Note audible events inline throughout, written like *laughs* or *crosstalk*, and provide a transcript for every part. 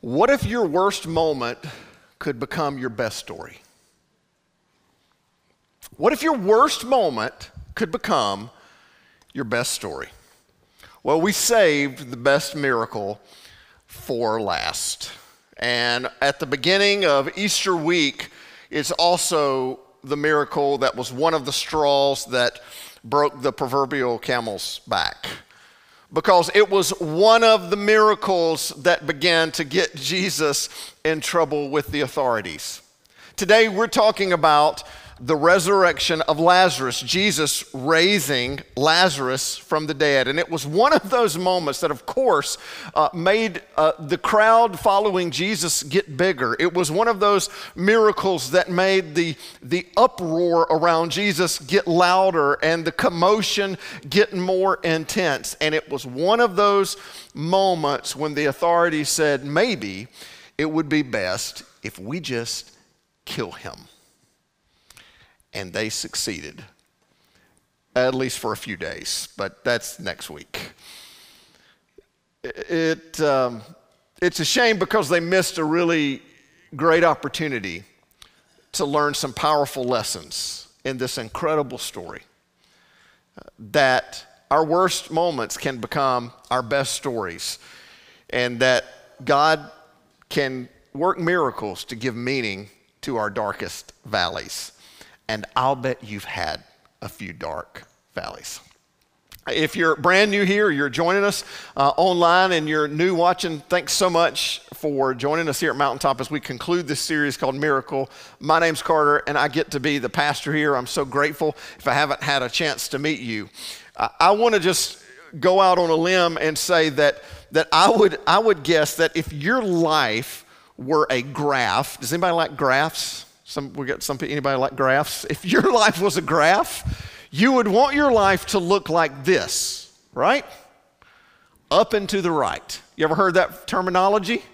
What if your worst moment could become your best story? What if your worst moment could become your best story? Well, we saved the best miracle for last. And at the beginning of Easter week, it's also the miracle that was one of the straws that broke the proverbial camel's back because it was one of the miracles that began to get Jesus in trouble with the authorities. Today, we're talking about the resurrection of Lazarus, Jesus raising Lazarus from the dead. And it was one of those moments that, of course, uh, made uh, the crowd following Jesus get bigger. It was one of those miracles that made the, the uproar around Jesus get louder and the commotion get more intense. And it was one of those moments when the authorities said, maybe it would be best if we just kill him and they succeeded, at least for a few days, but that's next week. It, um, it's a shame because they missed a really great opportunity to learn some powerful lessons in this incredible story. That our worst moments can become our best stories, and that God can work miracles to give meaning to our darkest valleys and I'll bet you've had a few dark valleys. If you're brand new here, you're joining us uh, online and you're new watching, thanks so much for joining us here at Mountaintop as we conclude this series called Miracle. My name's Carter and I get to be the pastor here. I'm so grateful if I haven't had a chance to meet you. Uh, I want to just go out on a limb and say that, that I, would, I would guess that if your life were a graph, does anybody like graphs? Some, we got some anybody like graphs? *laughs* If your life was a graph, you would want your life to look like this, right? Up and to the right. You ever heard that terminology?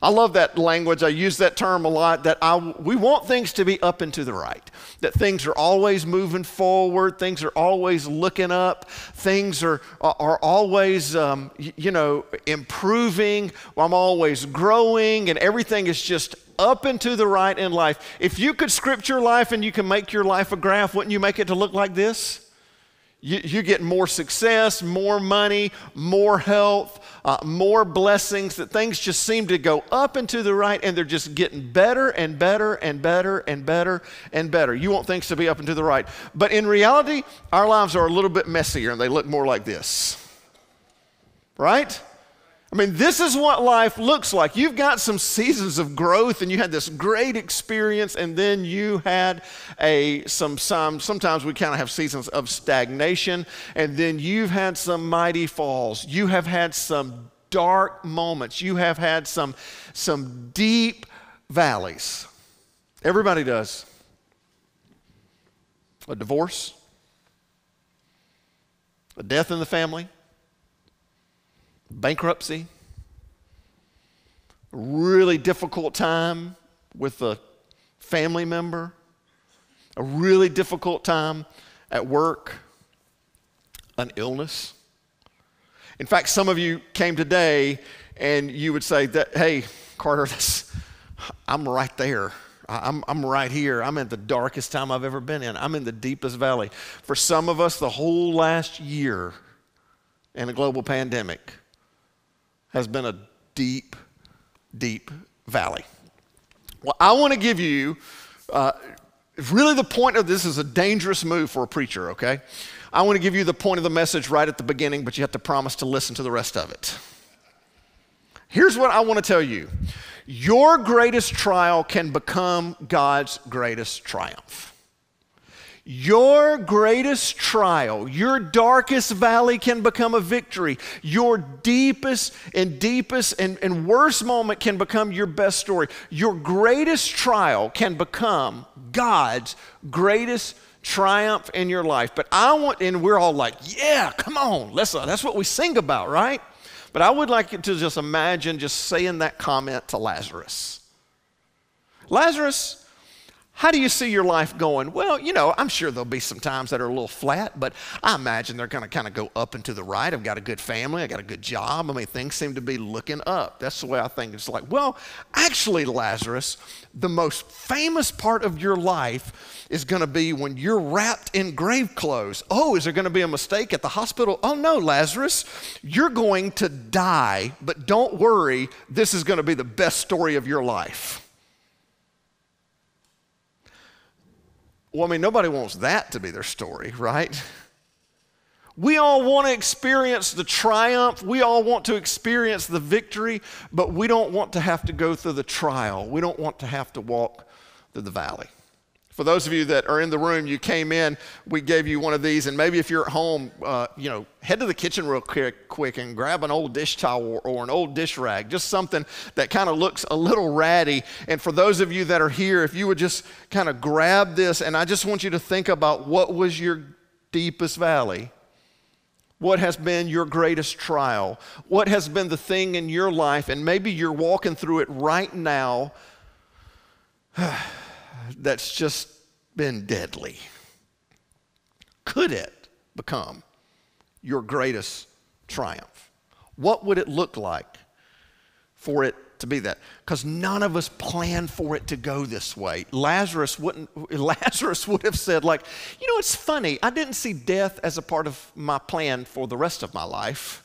I love that language. I use that term a lot that I, we want things to be up and to the right, that things are always moving forward, things are always looking up, things are, are always, um, you know, improving. I'm always growing, and everything is just up and to the right in life. If you could script your life and you can make your life a graph, wouldn't you make it to look like this? You, you get more success, more money, more health, uh, more blessings, that things just seem to go up and to the right, and they're just getting better and better and better and better and better. You want things to be up and to the right. But in reality, our lives are a little bit messier and they look more like this. Right? I mean, this is what life looks like. You've got some seasons of growth and you had this great experience, and then you had a some, some sometimes we kind of have seasons of stagnation, and then you've had some mighty falls. You have had some dark moments. You have had some, some deep valleys. Everybody does. A divorce, a death in the family bankruptcy, really difficult time with a family member, a really difficult time at work, an illness. In fact, some of you came today and you would say that, hey, Carter, *laughs* I'm right there. I'm, I'm right here. I'm in the darkest time I've ever been in. I'm in the deepest valley. For some of us, the whole last year in a global pandemic has been a deep, deep valley. Well, I want to give you, uh, really, the point of this is a dangerous move for a preacher, okay? I want to give you the point of the message right at the beginning, but you have to promise to listen to the rest of it. Here's what I want to tell you your greatest trial can become God's greatest triumph. Your greatest trial, your darkest valley can become a victory. Your deepest and deepest and, and worst moment can become your best story. Your greatest trial can become God's greatest triumph in your life. But I want, and we're all like, yeah, come on, let's, uh, that's what we sing about, right? But I would like you to just imagine just saying that comment to Lazarus. Lazarus, How do you see your life going? Well, you know, I'm sure there'll be some times that are a little flat, but I imagine they're going to kind of go up and to the right. I've got a good family, I got a good job. I mean, things seem to be looking up. That's the way I think. It's like, well, actually, Lazarus, the most famous part of your life is going to be when you're wrapped in grave clothes. Oh, is there going to be a mistake at the hospital? Oh, no, Lazarus, you're going to die, but don't worry, this is going to be the best story of your life. Well, I mean, nobody wants that to be their story, right? We all want to experience the triumph. We all want to experience the victory, but we don't want to have to go through the trial. We don't want to have to walk through the valley. For those of you that are in the room, you came in, we gave you one of these, and maybe if you're at home, uh, you know, head to the kitchen real quick, quick and grab an old dish towel or, or an old dish rag, just something that kind of looks a little ratty. And for those of you that are here, if you would just kind of grab this, and I just want you to think about what was your deepest valley. What has been your greatest trial? What has been the thing in your life? And maybe you're walking through it right now *sighs* that's just been deadly? Could it become your greatest triumph? What would it look like for it to be that? Because none of us planned for it to go this way. Lazarus wouldn't *laughs* Lazarus would have said, like, you know, it's funny, I didn't see death as a part of my plan for the rest of my life.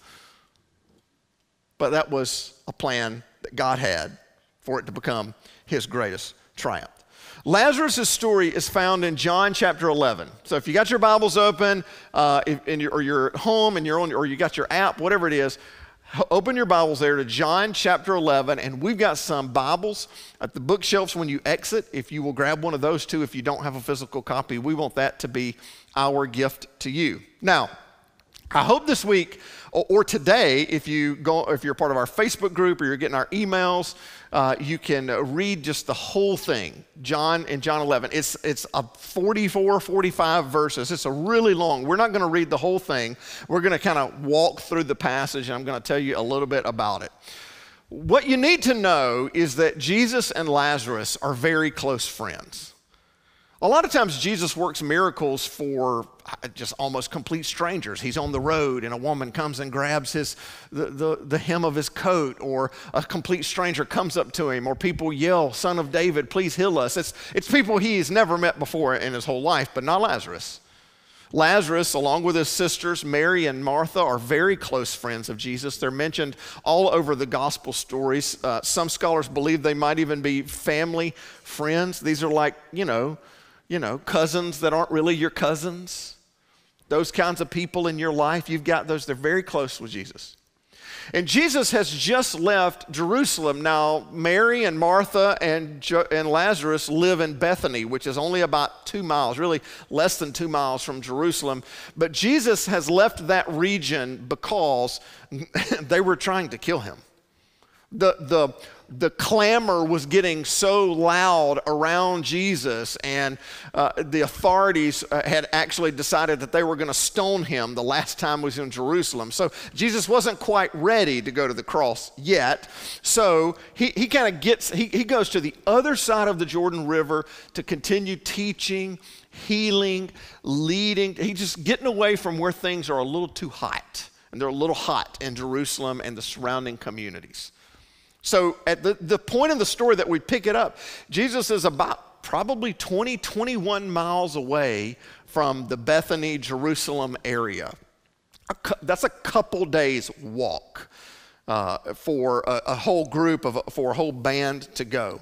But that was a plan that God had for it to become his greatest triumph. Lazarus' story is found in John chapter 11. So if you got your Bibles open, uh, if, or you're at home and you're on, or you got your app, whatever it is, open your Bibles there to John chapter 11, and we've got some Bibles at the bookshelves when you exit. If you will grab one of those too, if you don't have a physical copy, we want that to be our gift to you. Now, I hope this week or today, if you go, if you're part of our Facebook group or you're getting our emails, uh, you can read just the whole thing. John in John 11. It's it's a 44, 45 verses. It's a really long. We're not going to read the whole thing. We're going to kind of walk through the passage, and I'm going to tell you a little bit about it. What you need to know is that Jesus and Lazarus are very close friends. A lot of times, Jesus works miracles for uh, just almost complete strangers. He's on the road, and a woman comes and grabs his, the, the, the hem of his coat, or a complete stranger comes up to him, or people yell, Son of David, please heal us. It's, it's people he's never met before in his whole life, but not Lazarus. Lazarus, along with his sisters, Mary and Martha, are very close friends of Jesus. They're mentioned all over the gospel stories. Uh, some scholars believe they might even be family friends. These are like, you know, you know, cousins that aren't really your cousins. Those kinds of people in your life, you've got those, they're very close with Jesus. And Jesus has just left Jerusalem. Now, Mary and Martha and, jo- and Lazarus live in Bethany, which is only about two miles, really less than two miles from Jerusalem. But Jesus has left that region because *laughs* they were trying to kill him. The, the, the clamor was getting so loud around Jesus, and uh, the authorities uh, had actually decided that they were going to stone him the last time he was in Jerusalem. So Jesus wasn't quite ready to go to the cross yet. So he, he kind of gets, he, he goes to the other side of the Jordan River to continue teaching, healing, leading. He's just getting away from where things are a little too hot. And they're a little hot in Jerusalem and the surrounding communities. So, at the, the point in the story that we pick it up, Jesus is about probably 20, 21 miles away from the Bethany, Jerusalem area. that's a couple days' walk uh, for a, a, whole group, of, for a whole band to go.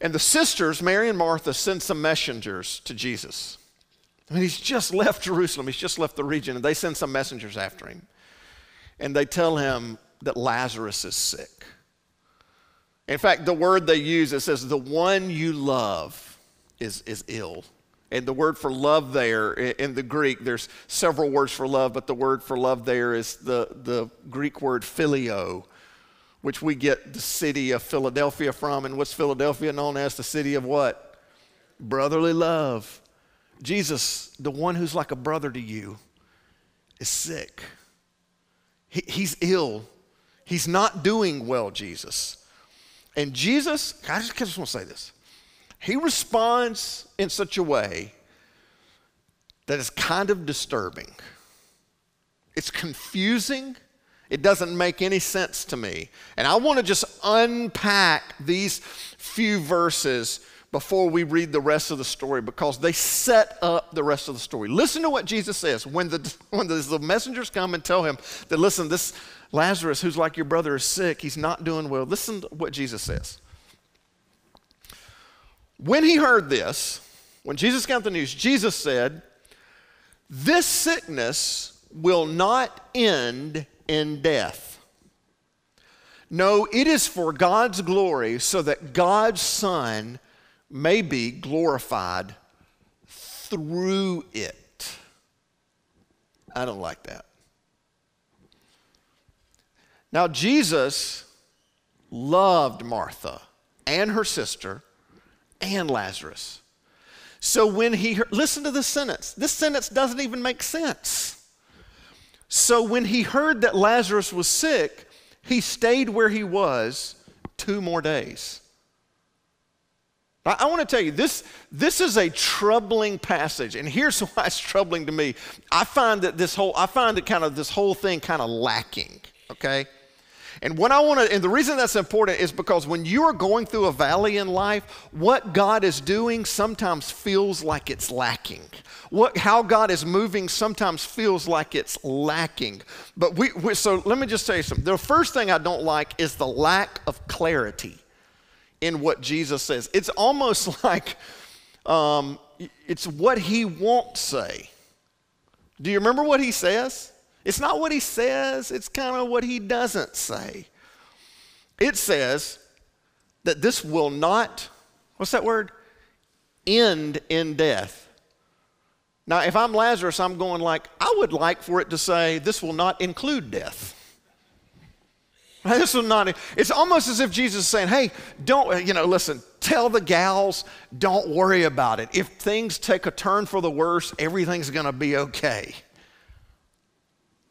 And the sisters, Mary and Martha, send some messengers to Jesus. I mean, he's just left Jerusalem, he's just left the region, and they send some messengers after him. And they tell him, that Lazarus is sick. In fact, the word they use, it says, the one you love is, is ill. And the word for love there in the Greek, there's several words for love, but the word for love there is the, the Greek word phileo, which we get the city of Philadelphia from. And what's Philadelphia known as? The city of what? Brotherly love. Jesus, the one who's like a brother to you, is sick. He, he's ill. He's not doing well, Jesus. And Jesus, I just, I just want to say this. he responds in such a way that is kind of disturbing. It's confusing. It doesn't make any sense to me. And I want to just unpack these few verses before we read the rest of the story because they set up the rest of the story. Listen to what Jesus says when the, *laughs* when the, messengers come and tell him that, listen, this Lazarus, who's like your brother, is sick. He's not doing well. Listen to what Jesus says. When he heard this, when Jesus got the news, Jesus said, This sickness will not end in death. No, it is for God's glory so that God's Son may be glorified through it. I don't like that. Now, Jesus loved Martha and her sister and Lazarus. So when he heard, listen to this sentence. This sentence doesn't even make sense. So when he heard that Lazarus was sick, he stayed where he was two more days. I, I want to tell you, this, this is a troubling passage, and here's *laughs* why it's troubling to me. I find that this whole, I find that kind of this whole thing kind of lacking, okay? And what I want to, and the reason that's important is because when you are going through a valley in life, what God is doing sometimes feels like it's lacking. What, how God is moving sometimes feels like it's lacking. But we, we so let me just tell you something. The first thing I don't like is the lack of clarity in what Jesus says. It's almost *laughs* like um, it's what he won't say. Do you remember what he says? It's not what he says, it's kind of what he doesn't say. It says that this will not, what's that word? End in death. Now, if I'm Lazarus, I'm going like, I would like for it to say, this will not include death. This is not, it's almost as if Jesus is saying, hey, don't, you know, listen, tell the gals, don't worry about it. If things take a turn for the worse, everything's going to be okay.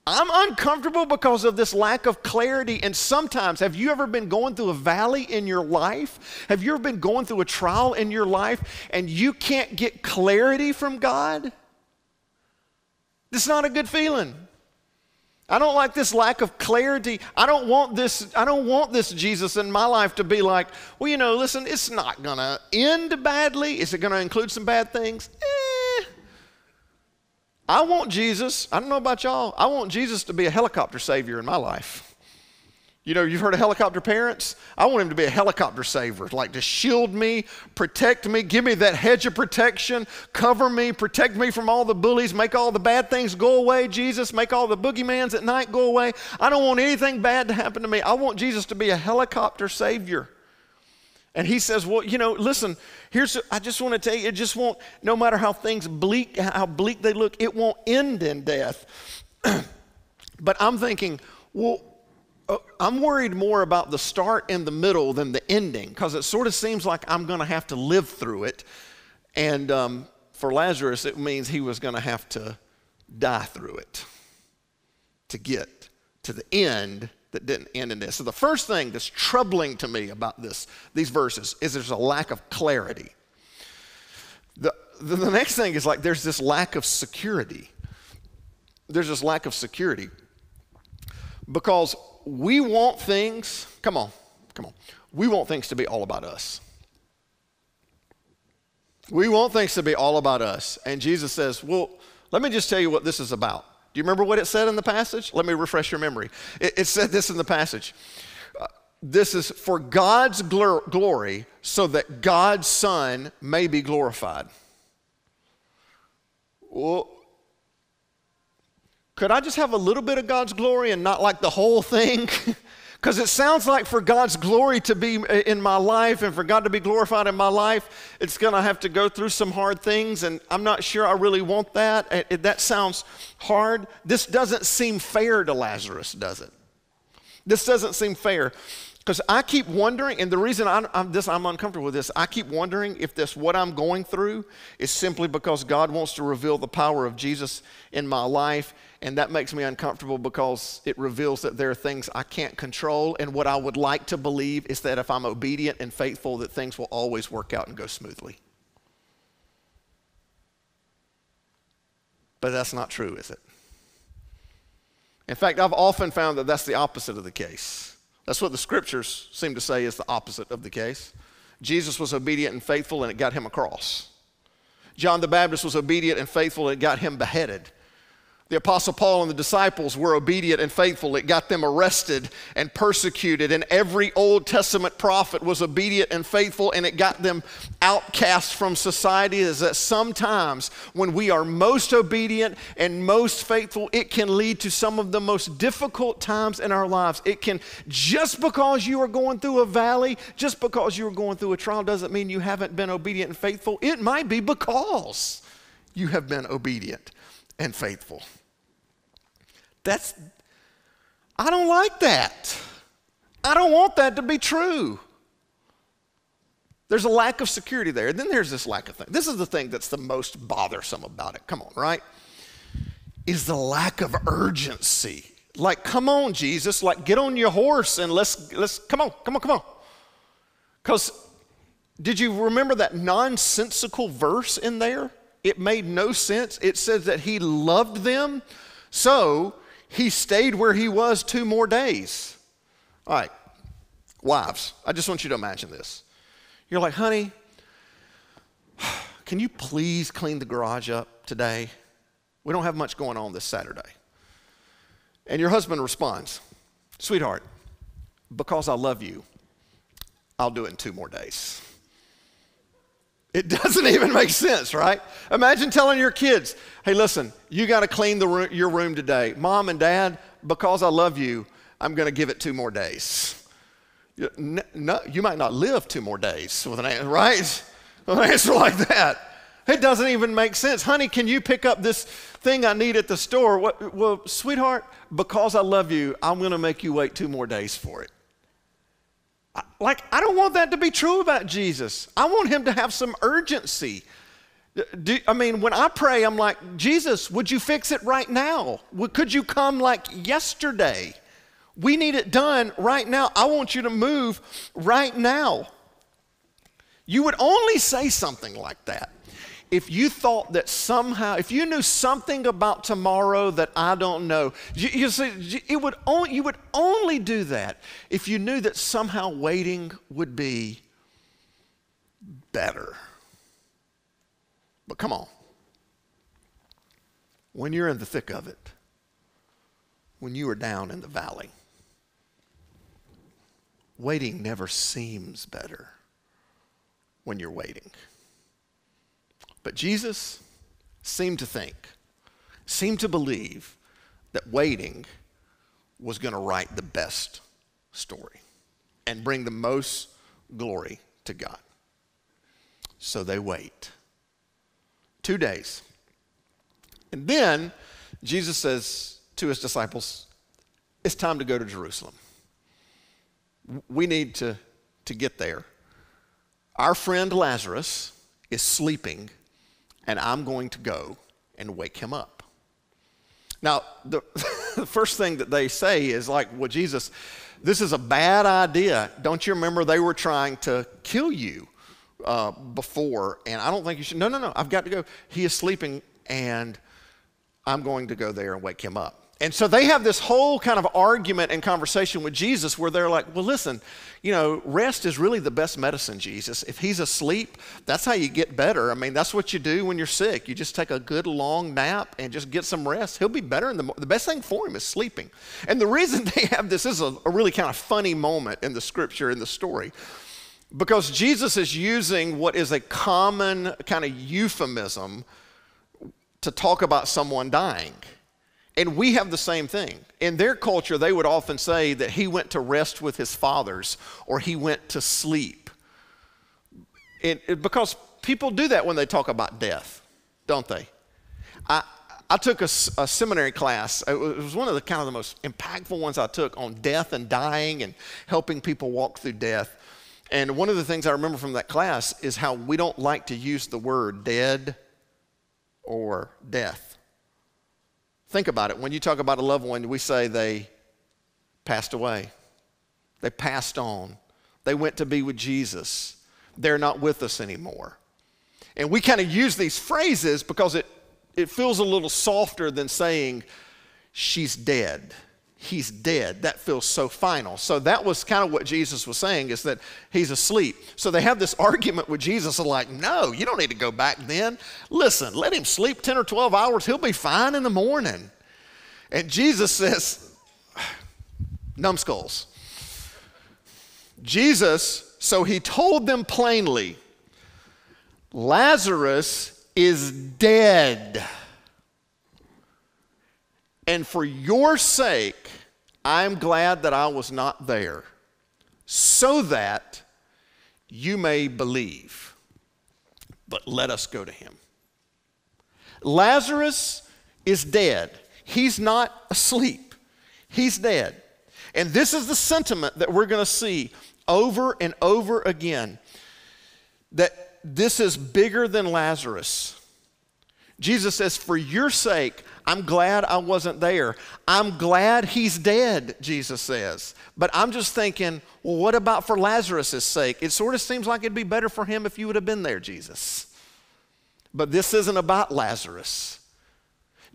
I'm uncomfortable because of this lack of clarity. And sometimes, have you ever been going through a valley in your life? Have you ever been going through a trial in your life and you can't get clarity from God? It's not a good feeling. I don't like this lack of clarity. I don't want this, I don't want this Jesus in my life to be like, well, you know, listen, it's not gonna end badly. Is it gonna include some bad things? Eh. I want Jesus, I don't know about y'all, I want Jesus to be a helicopter savior in my life. You know, you've heard of helicopter parents? I want him to be a helicopter saver, like to shield me, protect me, give me that hedge of protection, cover me, protect me from all the bullies, make all the bad things go away, Jesus, make all the boogeymans at night go away. I don't want anything bad to happen to me. I want Jesus to be a helicopter savior. And he says, Well, you know, listen, here's, I just want to tell you, it just won't, no matter how things bleak, how bleak they look, it won't end in death. *clears throat* but I'm thinking, well, I'm worried more about the start and the middle than the ending because it sort of seems like I'm going to have to live through it. And um, for Lazarus, it means he was going to have to die through it to get to the end that didn't end in this. So the first thing that's troubling to me about this, these verses is there's a lack of clarity. The, the, the next thing is like there's this lack of security. There's this lack of security because we want things, come on, come on. We want things to be all about us. We want things to be all about us. And Jesus says, Well, let me just tell you what this is about. Do you remember what it said in the passage? Let me refresh your memory. It, it said this in the passage. Uh, this is for God's glor- glory, so that God's Son may be glorified. Well, could I just have a little bit of God's glory and not like the whole thing? *laughs* Because it sounds like for God's glory to be in my life and for God to be glorified in my life, it's going to have to go through some hard things, and I'm not sure I really want that. It, that sounds hard. This doesn't seem fair to Lazarus, does it? This doesn't seem fair. Because I keep wondering, and the reason I'm, I'm, this, I'm uncomfortable with this, I keep wondering if this, what I'm going through, is simply because God wants to reveal the power of Jesus in my life, and that makes me uncomfortable because it reveals that there are things I can't control. And what I would like to believe is that if I'm obedient and faithful, that things will always work out and go smoothly. But that's not true, is it? In fact, I've often found that that's the opposite of the case. That's what the scriptures seem to say is the opposite of the case. Jesus was obedient and faithful, and it got him a cross. John the Baptist was obedient and faithful, and it got him beheaded. The Apostle Paul and the disciples were obedient and faithful. It got them arrested and persecuted. And every Old Testament prophet was obedient and faithful, and it got them outcast from society. Is that sometimes when we are most obedient and most faithful, it can lead to some of the most difficult times in our lives. It can, just because you are going through a valley, just because you are going through a trial, doesn't mean you haven't been obedient and faithful. It might be because you have been obedient and faithful. That's, I don't like that. I don't want that to be true. There's a lack of security there. And then there's this lack of thing. This is the thing that's the most bothersome about it. Come on, right? Is the lack of urgency. Like, come on, Jesus, like get on your horse and let's let's come on, come on, come on. Because did you remember that nonsensical verse in there? It made no sense. It says that he loved them, so he stayed where he was two more days. All right, wives, I just want you to imagine this. You're like, honey, *sighs* can you please clean the garage up today? We don't have much going on this Saturday. And your husband responds, sweetheart, because I love you, I'll do it in two more days. It *laughs* doesn't even make sense, right? Imagine telling your kids, hey, listen, you got to clean the room, your room today. Mom and dad, because I love you, I'm going to give it two more days. You might not live two more days with an answer, right? *laughs* With an answer like that. It doesn't even make sense. Honey, can you pick up this thing I need at the store? What, well, sweetheart, because I love you, I'm going to make you wait two more days for it. Like, I don't want that to be true about Jesus. I want him to have some urgency. Do, I mean, when I pray, I'm like, Jesus, would you fix it right now? Could you come like yesterday? We need it done right now. I want you to move right now. You would only say something like that if you thought that somehow, if you knew something about tomorrow that I don't know, you, you see, it would only, you would only do that if you knew that somehow waiting would be better. But come on. When you're in the thick of it, when you are down in the valley, waiting never seems better when you're waiting. But Jesus seemed to think, seemed to believe that waiting was going to write the best story and bring the most glory to God. So they wait. Two days. And then Jesus says to his disciples, It's time to go to Jerusalem. We need to, to get there. Our friend Lazarus is sleeping and I'm going to go and wake him up. Now, the, *laughs* the first thing that they say is like, well, Jesus, this is a bad idea. Don't you remember they were trying to kill you uh, before? And I don't think you should. No, no, no. I've got to go. He is sleeping, and I'm going to go there and wake him up. And so they have this whole kind of argument and conversation with Jesus where they're like, well, listen, you know, rest is really the best medicine, Jesus. If he's asleep, that's how you get better. I mean, that's what you do when you're sick. You just take a good long nap and just get some rest. He'll be better in the The best thing for him is sleeping. And the reason *laughs* they have this is a, a really kind of funny moment in the scripture, in the story. Because Jesus is using what is a common kind of euphemism to talk about someone dying. And we have the same thing. In their culture, they would often say that he went to rest with his fathers or he went to sleep. It, it, because people do that when they talk about death, don't they? I, I took a, a, seminary class. It was one of the kind of the most impactful ones I took on death and dying and helping people walk through death. And one of the things I remember from that class is how we don't like to use the word dead or death. Think about it. When you talk about a loved one, we say they passed away, they passed on, they went to be with Jesus, they're not with us anymore. And we kind of use these phrases because it, it feels a little softer than saying, she's dead he's dead. That feels so final. So that was kind of what Jesus was saying is that he's asleep. So they have this argument with Jesus of like, no, you don't need to go back then. Listen, let him sleep 10 or 12 hours. He'll be fine in the morning. And Jesus *laughs* says, numbskulls. Jesus, so he told them plainly, Lazarus is dead. And for your sake, I'm glad that I was not there, so that you may believe. But let us go to him. Lazarus is dead. He's not asleep, he's dead. And this is the sentiment that we're going to see over and over again that this is bigger than Lazarus. Jesus says, For your sake, I'm glad I wasn't there. I'm glad he's dead, Jesus says. But I'm just thinking, well, what about for Lazarus' sake? It sort of seems like it'd be better for him if you would have been there, Jesus. But this isn't about Lazarus.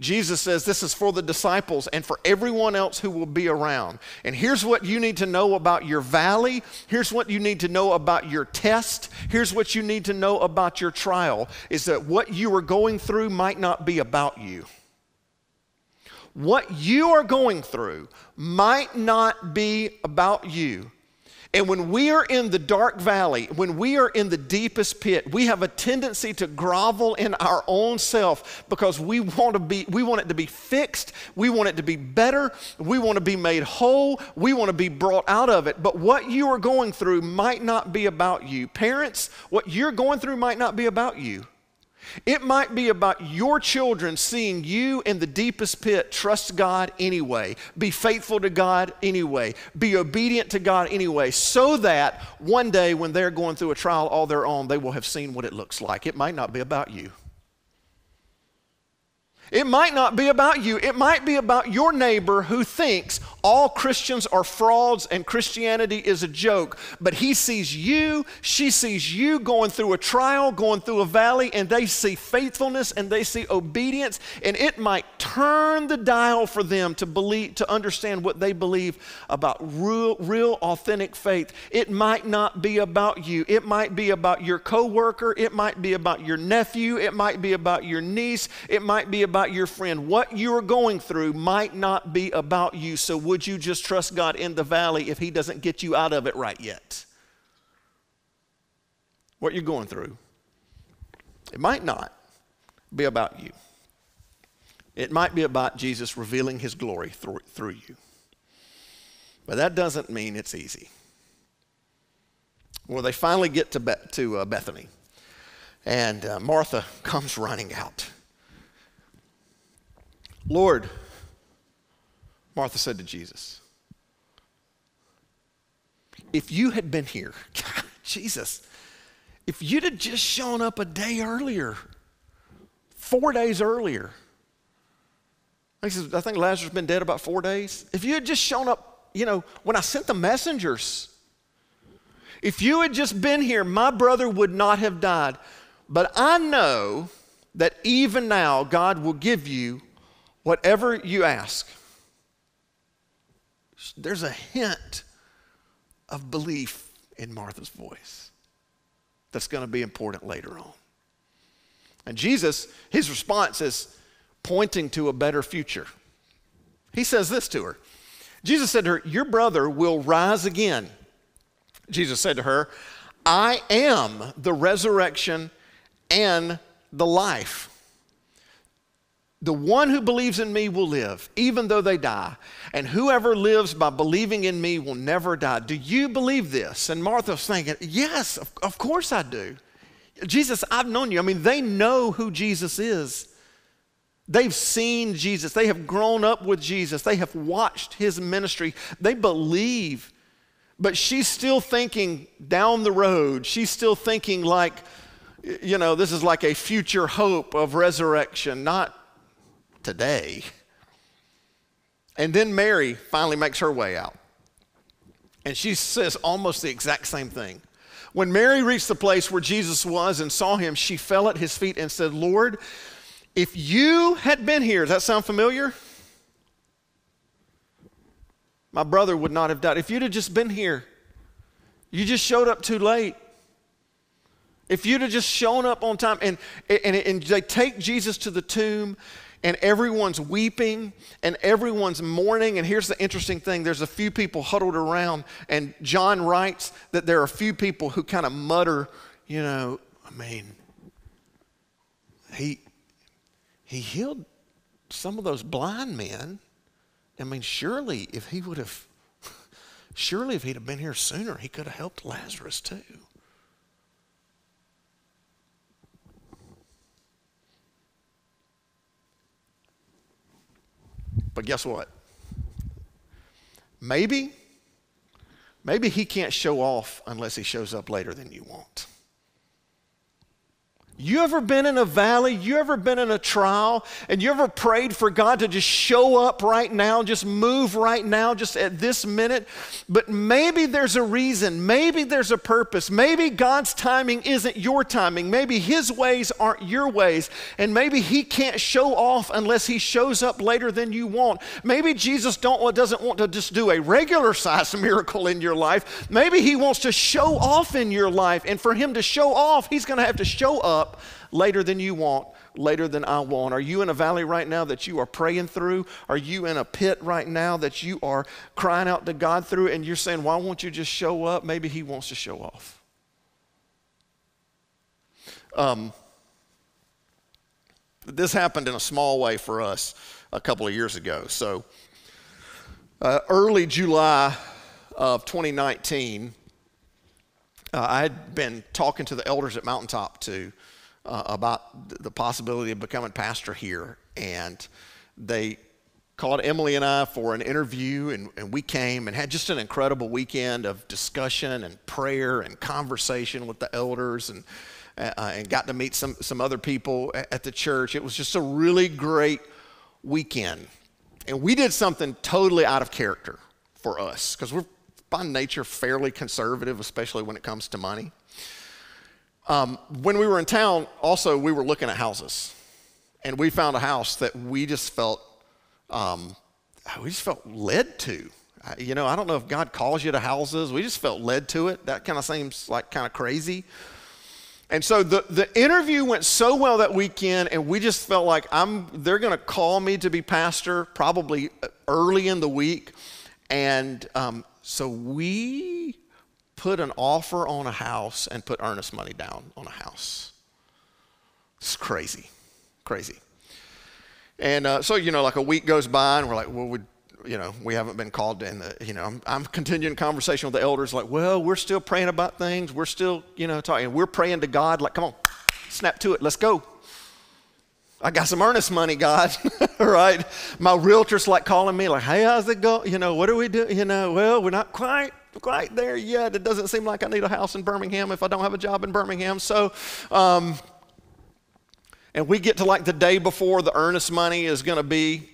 Jesus says this is for the disciples and for everyone else who will be around. And here's what you need to know about your valley. Here's what you need to know about your test. Here's what you need to know about your trial is that what you are going through might not be about you what you are going through might not be about you. And when we are in the dark valley, when we are in the deepest pit, we have a tendency to grovel in our own self because we want to be we want it to be fixed, we want it to be better, we want to be made whole, we want to be brought out of it. But what you are going through might not be about you. Parents, what you're going through might not be about you. It might be about your children seeing you in the deepest pit trust God anyway, be faithful to God anyway, be obedient to God anyway, so that one day when they're going through a trial all their own, they will have seen what it looks like. It might not be about you. It might not be about you. It might be about your neighbor who thinks all Christians are frauds and Christianity is a joke. But he sees you, she sees you going through a trial, going through a valley, and they see faithfulness and they see obedience. And it might turn the dial for them to believe, to understand what they believe about real, real authentic faith. It might not be about you. It might be about your coworker. It might be about your nephew. It might be about your niece. It might be about about your friend. What you're going through might not be about you, so would you just trust God in the valley if He doesn't get you out of it right yet? What you're going through, it might not be about you. It might be about Jesus revealing His glory through, through you. But that doesn't mean it's easy. Well, they finally get to, to uh, Bethany, and uh, Martha comes running out. Lord, Martha said to Jesus, if you had been here, *laughs* Jesus, if you'd have just shown up a day earlier, four days earlier, I think Lazarus has been dead about four days. If you had just shown up, you know, when I sent the messengers, if you had just been here, my brother would not have died. But I know that even now God will give you Whatever you ask, there's a hint of belief in Martha's voice that's going to be important later on. And Jesus, his response is pointing to a better future. He says this to her Jesus said to her, Your brother will rise again. Jesus said to her, I am the resurrection and the life. The one who believes in me will live, even though they die. And whoever lives by believing in me will never die. Do you believe this? And Martha's thinking, Yes, of, of course I do. Jesus, I've known you. I mean, they know who Jesus is. They've seen Jesus. They have grown up with Jesus. They have watched his ministry. They believe. But she's still thinking down the road. She's still thinking like, you know, this is like a future hope of resurrection, not today. And then Mary finally makes her way out. And she says almost the exact same thing. When Mary reached the place where Jesus was and saw him, she fell at his feet and said, Lord, if you had been here, does that sound familiar? My brother would not have died. If you'd have just been here, you just showed up too late. If you'd have just shown up on time, and, and, and they take Jesus to the tomb, and everyone's weeping and everyone's mourning. And here's the interesting thing there's a few people huddled around, and John writes that there are a few people who kind of mutter, you know, I mean, he, he healed some of those blind men. I mean, surely if he would have, *laughs* surely if he'd have been here sooner, he could have helped Lazarus too. But guess what? Maybe, maybe he can't show off unless he shows up later than you want. You ever been in a valley? You ever been in a trial? And you ever prayed for God to just show up right now, just move right now, just at this minute? But maybe there's a reason. Maybe there's a purpose. Maybe God's timing isn't your timing. Maybe His ways aren't your ways. And maybe He can't show off unless He shows up later than you want. Maybe Jesus doesn't want to just do a regular size *laughs* miracle in your life. Maybe He wants to show off in your life. And for Him to show off, He's going to have to show up up later than you want, later than I want? Are you in a valley right now that you are praying through? Are you in a pit right now that you are crying out to God through and you're saying, why won't you just show up? Maybe He wants to show off. Um, this happened in a small way for us a couple of years ago. So, uh, early July of 2019, uh, I had been talking to the elders at Mountaintop to uh, about the possibility of becoming pastor here, and they called Emily and I for an interview, and, and we came and had just an incredible weekend of discussion and prayer and conversation with the elders, and uh, and got to meet some some other people at the church. It was just a really great weekend, and we did something totally out of character for us because we're by nature fairly conservative, especially when it comes to money. Um, when we were in town, also, we were looking at houses. And we found a house that we just felt, um, we just felt led to. You know, I don't know if God calls you to houses. We just felt led to it. That kind of seems like kind of crazy. And so the, the interview went so well that weekend, and we just felt like I'm, they're going to call me to be pastor probably early in the week. And um, so we put an offer on a house and put earnest money down on a house. It's crazy, crazy. And uh, so, you know, like a week goes by and we're like, well, we, you know, we haven't been called in. The, you know, I'm, I'm continuing conversation with the elders like, well, we're still praying about things. We're still, you know, talking. We're praying to God like, come on, snap to it. Let's go. I got some earnest money, God, *laughs* right? My realtor's like calling me, like, hey, how's it go? You know, what are we doing? You know, well, we're not quite quite there yet. It doesn't seem like I need a house in Birmingham if I don't have a job in Birmingham. So, um, and we get to like the day before the earnest money is going to be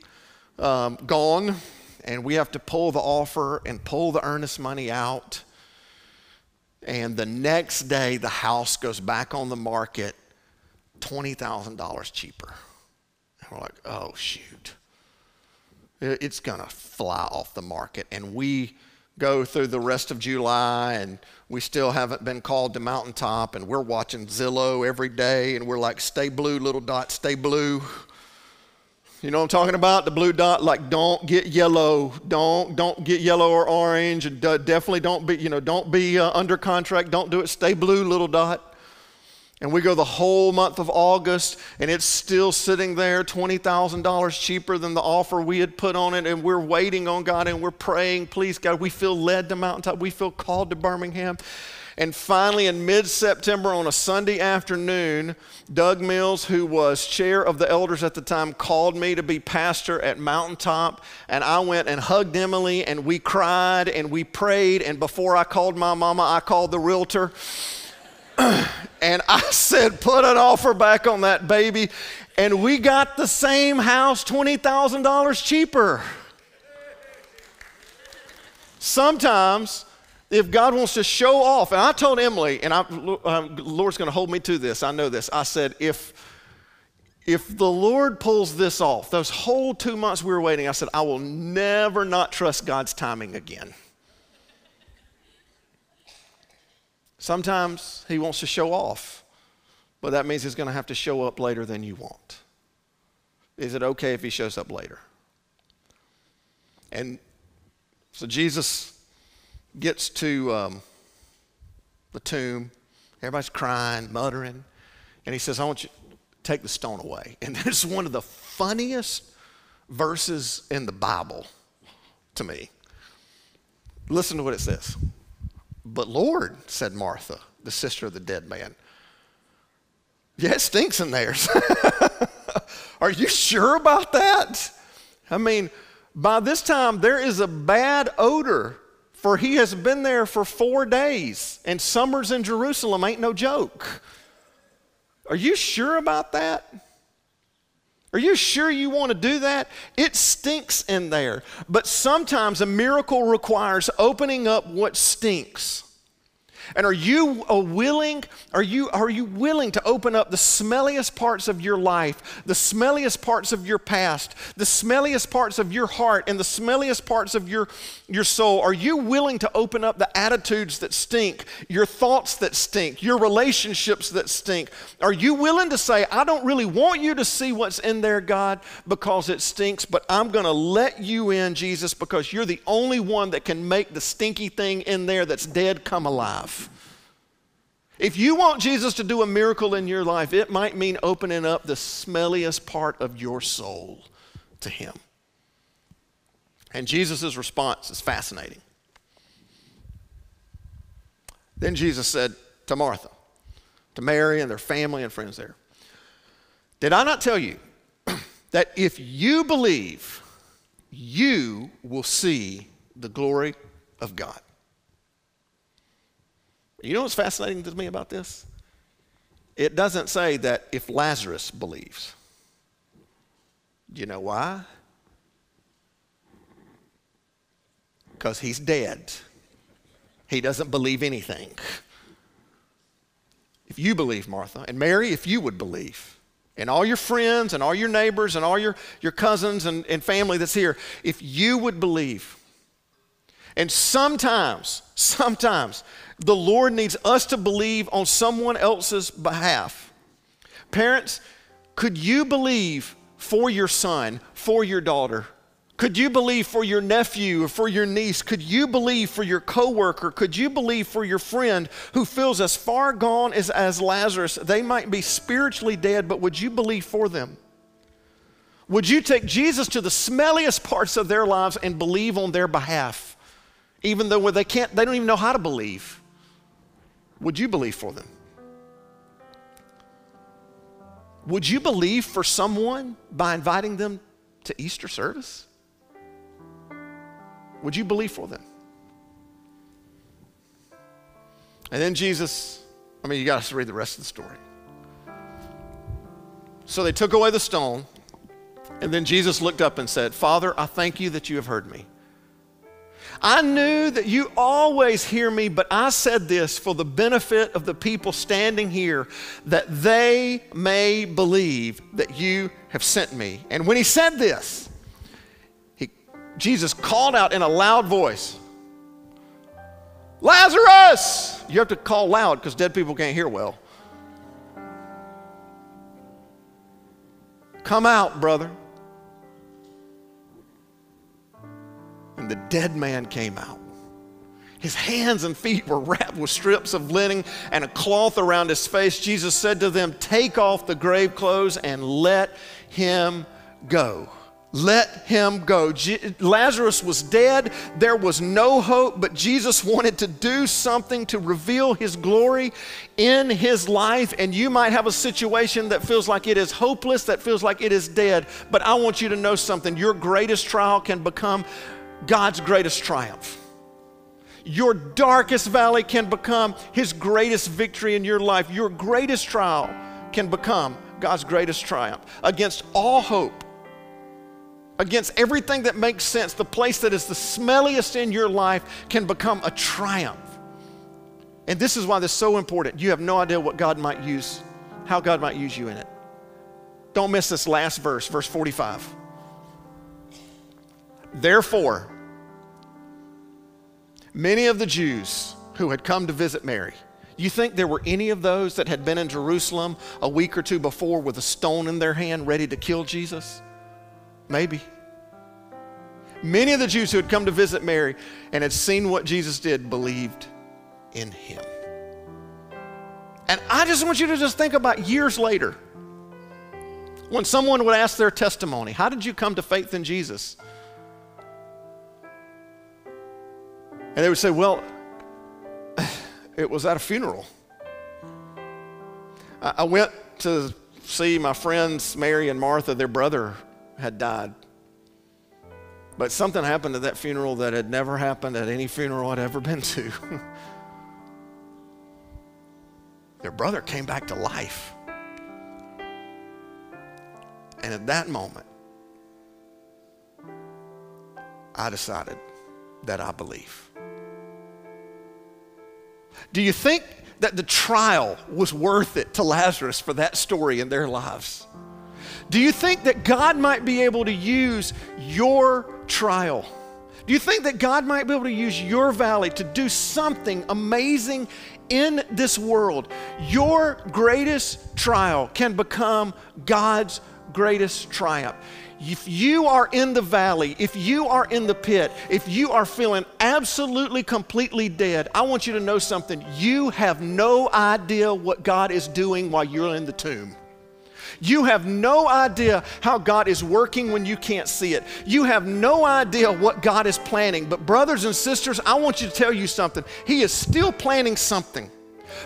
um, gone, and we have to pull the offer and pull the earnest money out. And the next day, the house goes back on the market $20,000 cheaper. And we're like, oh, shoot. It's going to fly off the market. And we go through the rest of July and we still haven't been called to Mountaintop and we're watching Zillow every day and we're like, stay blue, little dot, stay blue. You know what I'm talking about? The blue dot, like don't get yellow, don't don't get yellow or orange, and definitely don't be, you know, don't be uh, under contract, don't do it. Stay blue, little dot. And we go the whole month of August, and it's still sitting there $20,000 cheaper than the offer we had put on it. And we're waiting on God and we're praying, please, God, we feel led to Mountaintop. We feel called to Birmingham. And finally, in mid September, on a Sunday afternoon, Doug Mills, who was chair of the elders at the time, called me to be pastor at Mountaintop. And I went and hugged Emily, and we cried and we prayed. And before I called my mama, I called the realtor. *clears throat* and I *laughs* said, Put an offer back on that baby. And we got the same house $20,000 cheaper. Sometimes, if God wants to show off, and I told Emily, and I, um, Lord's going to hold me to this, I know this. I said, if, if the Lord pulls this off, those whole two months we were waiting, I said, I will never not trust God's timing again. Sometimes He wants to show off, but that means He's going to have to show up later than you want. Is it okay if He shows up later? And so Jesus gets to um, the tomb. Everybody's crying, muttering. And he says, I want you to take the stone away. *laughs* And this is one of the funniest verses in the Bible to me. Listen to what it says. But Lord, said Martha, the sister of the dead man, yeah, it stinks in there. *laughs* Are you sure about that? I mean, by this time, there is a bad odor for he has been there for four days, and summers in Jerusalem ain't no joke. Are you sure about that? Are you sure you want to do that? It stinks in there. But sometimes a miracle requires opening up what stinks. And are you willing, are you, are you willing to open up the smelliest parts of your life, the smelliest parts of your past, the smelliest parts of your heart, and the smelliest parts of your, your soul? Are you willing to open up the attitudes that stink, your thoughts that stink, your relationships that stink? Are you willing to say, I don't really want you to see what's in there, God, because it stinks, but I'm going to let you in, Jesus, because you're the only one that can make the stinky thing in there that's dead come alive? If you want Jesus to do a miracle in your life, it might mean opening up the smelliest part of your soul to Him. And Jesus' response is fascinating. Then Jesus said to Martha, to Mary and their family and friends there, Did I not tell you *clears throat* that if you believe, you will see the glory of God? You know what's fascinating to me about this? It doesn't say that if Lazarus believes. Do you know why? Because he's dead. He doesn't believe anything. If you believe, Martha, and Mary, if you would believe, and all your friends and all your neighbors and all your, your cousins and, and family that's here, if you would believe, and sometimes, sometimes, the Lord needs us to believe on someone else's behalf. Parents, could you believe for your son, for your daughter? Could you believe for your nephew or for your niece? Could you believe for your coworker? Could you believe for your friend who feels as far gone as, as Lazarus? They might be spiritually dead, but would you believe for them? Would you take Jesus to the smelliest parts of their lives and believe on their behalf? even though they can't, they don't even know how to believe. Would you believe for them? Would you believe for someone by inviting them to Easter service? Would you believe for them? And then Jesus, I mean, you got to read the rest of the story. So they took away the stone, and then Jesus looked up and said, Father, I thank you that you have heard me. I knew that you always hear me, but I said this for the benefit of the people standing here, that they may believe that you have sent me. And when he said this, he, Jesus called out in a loud voice, Lazarus! You have to call loud because dead people can't hear well. Come out, brother. And the dead man came out. His hands and feet were wrapped with strips of linen and a cloth around his face. Jesus said to them, Take off the grave clothes and let him go. Let him go. Je- Lazarus was dead. There was no hope, but Jesus wanted to do something to reveal his glory in his life. And you might have a situation that feels like it is hopeless, that feels like it is dead. But I want you to know something your greatest trial can become God's greatest triumph. Your darkest valley can become his greatest victory in your life. Your greatest trial can become God's greatest triumph against all hope against everything that makes sense, the place that is the smelliest in your life can become a triumph. And this is why this is so important. You have no idea what God might use, how God might use you in it. Don't miss this last verse, verse 45. Therefore, many of the Jews who had come to visit Mary, you think there were any of those that had been in Jerusalem a week or two before with a stone in their hand ready to kill Jesus? Maybe. Many of the Jews who had come to visit Mary and had seen what Jesus did believed in him. And I just want you to just think about years later when someone would ask their testimony, How did you come to faith in Jesus? And they would say, Well, it was at a funeral. I went to see my friends Mary and Martha, their brother had died. But something happened at that funeral that had never happened at any funeral I'd ever been to. *laughs* Their brother came back to life. And at that moment, I decided that I believe. Do you think that the trial was worth it to Lazarus for that story in their lives? Do you think that God might be able to use your trial? Do you think that God might be able to use your valley to do something amazing in this world? Your greatest trial can become God's greatest triumph. If you are in the valley, if you are in the pit, if you are feeling absolutely, completely dead, I want you to know something. You have no idea what God is doing while you're in the tomb. You have no idea how God is working when you can't see it. You have no idea what God is planning. But, brothers and sisters, I want you to tell you something. He is still planning something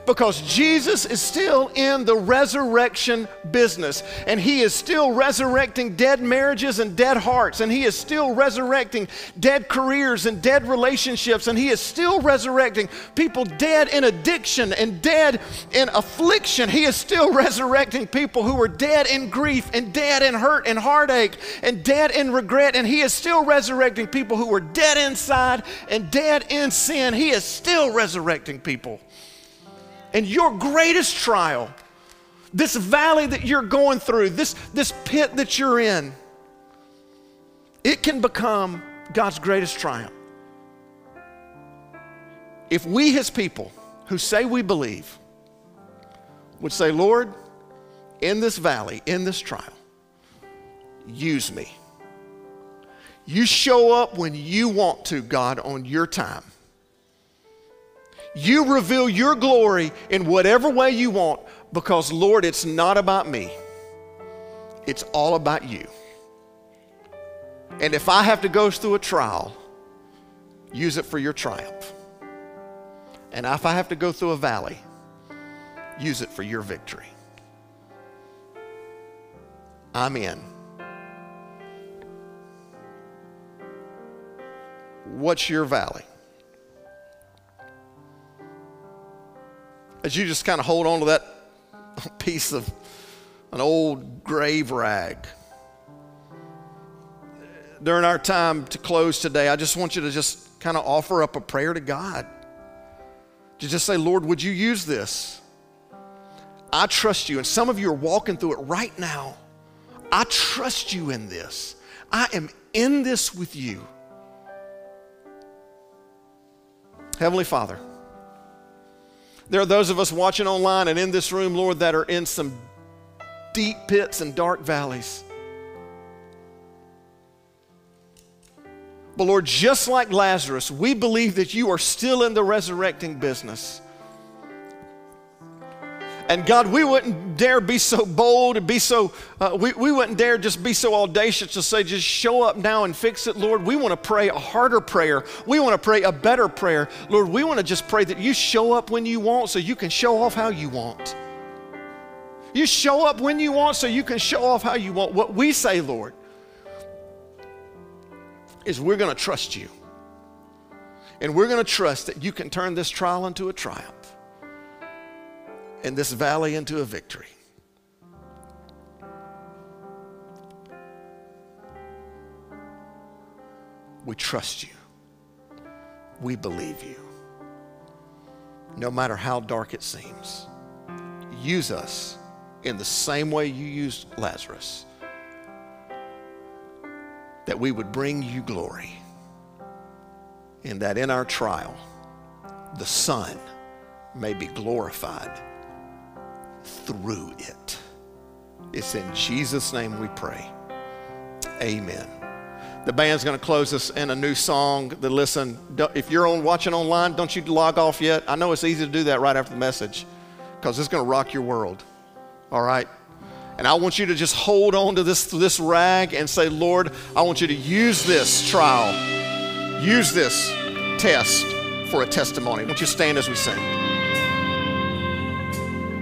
because Jesus is still in the resurrection business and he is still resurrecting dead marriages and dead hearts and he is still resurrecting dead careers and dead relationships and he is still resurrecting people dead in addiction and dead in affliction. He is still *laughs* resurrecting people who are dead in grief and dead in hurt and heartache and dead in regret and he is still resurrecting people who are dead inside and dead in sin. He is still resurrecting people. And your greatest trial, this valley that you're going through, this, this pit that you're in, it can become God's greatest triumph. If we, His people, who say we believe, would say, Lord, in this valley, in this trial, use me. You show up when you want to, God, on your time. You reveal your glory in whatever way you want because, Lord, it's not about me, it's all about you. And if I have to go through a trial, use it for your triumph. And if I have to go through a valley, use it for your victory. I'm in. What's your valley? As you just kind of hold on to that *laughs* piece of an old grave rag. During our time to close today, I just want you to just kind of offer up a prayer to God. To just say, Lord, would you use this? I trust you. And some of you are walking through it right now. I trust you in this. I am in this with you. Heavenly Father, there are those of us watching online and in this room, Lord, that are in some deep pits and dark valleys. But Lord, just like Lazarus, we believe that you are still in the resurrecting business. And God, we wouldn't dare be so bold and be so, uh, we, we wouldn't dare just be so audacious to say, just show up now and fix it, Lord. We want to pray a harder prayer. We want to pray a better prayer. Lord, we want to just pray that you show up when you want so you can show off how you want. You show up when you want so you can show off how you want. What we say, Lord, is we're going to trust you. And we're going to trust that you can turn this trial into a triumph and this valley into a victory. We trust you. We believe you. No matter how dark it seems, use us in the same way you used Lazarus, that we would bring you glory, and that in our trial, the Son may be glorified through it. It's in Jesus' name we pray. Amen. The band's going to close us in a new song. That listen, if you're on watching online, don't you log off yet. I know it's easy to do that right after the message because it's going to rock your world. All right? And I want you to just hold on to this, this rag and say, Lord, I want you to use this trial, use this test for a testimony. Won't you stand as we sing?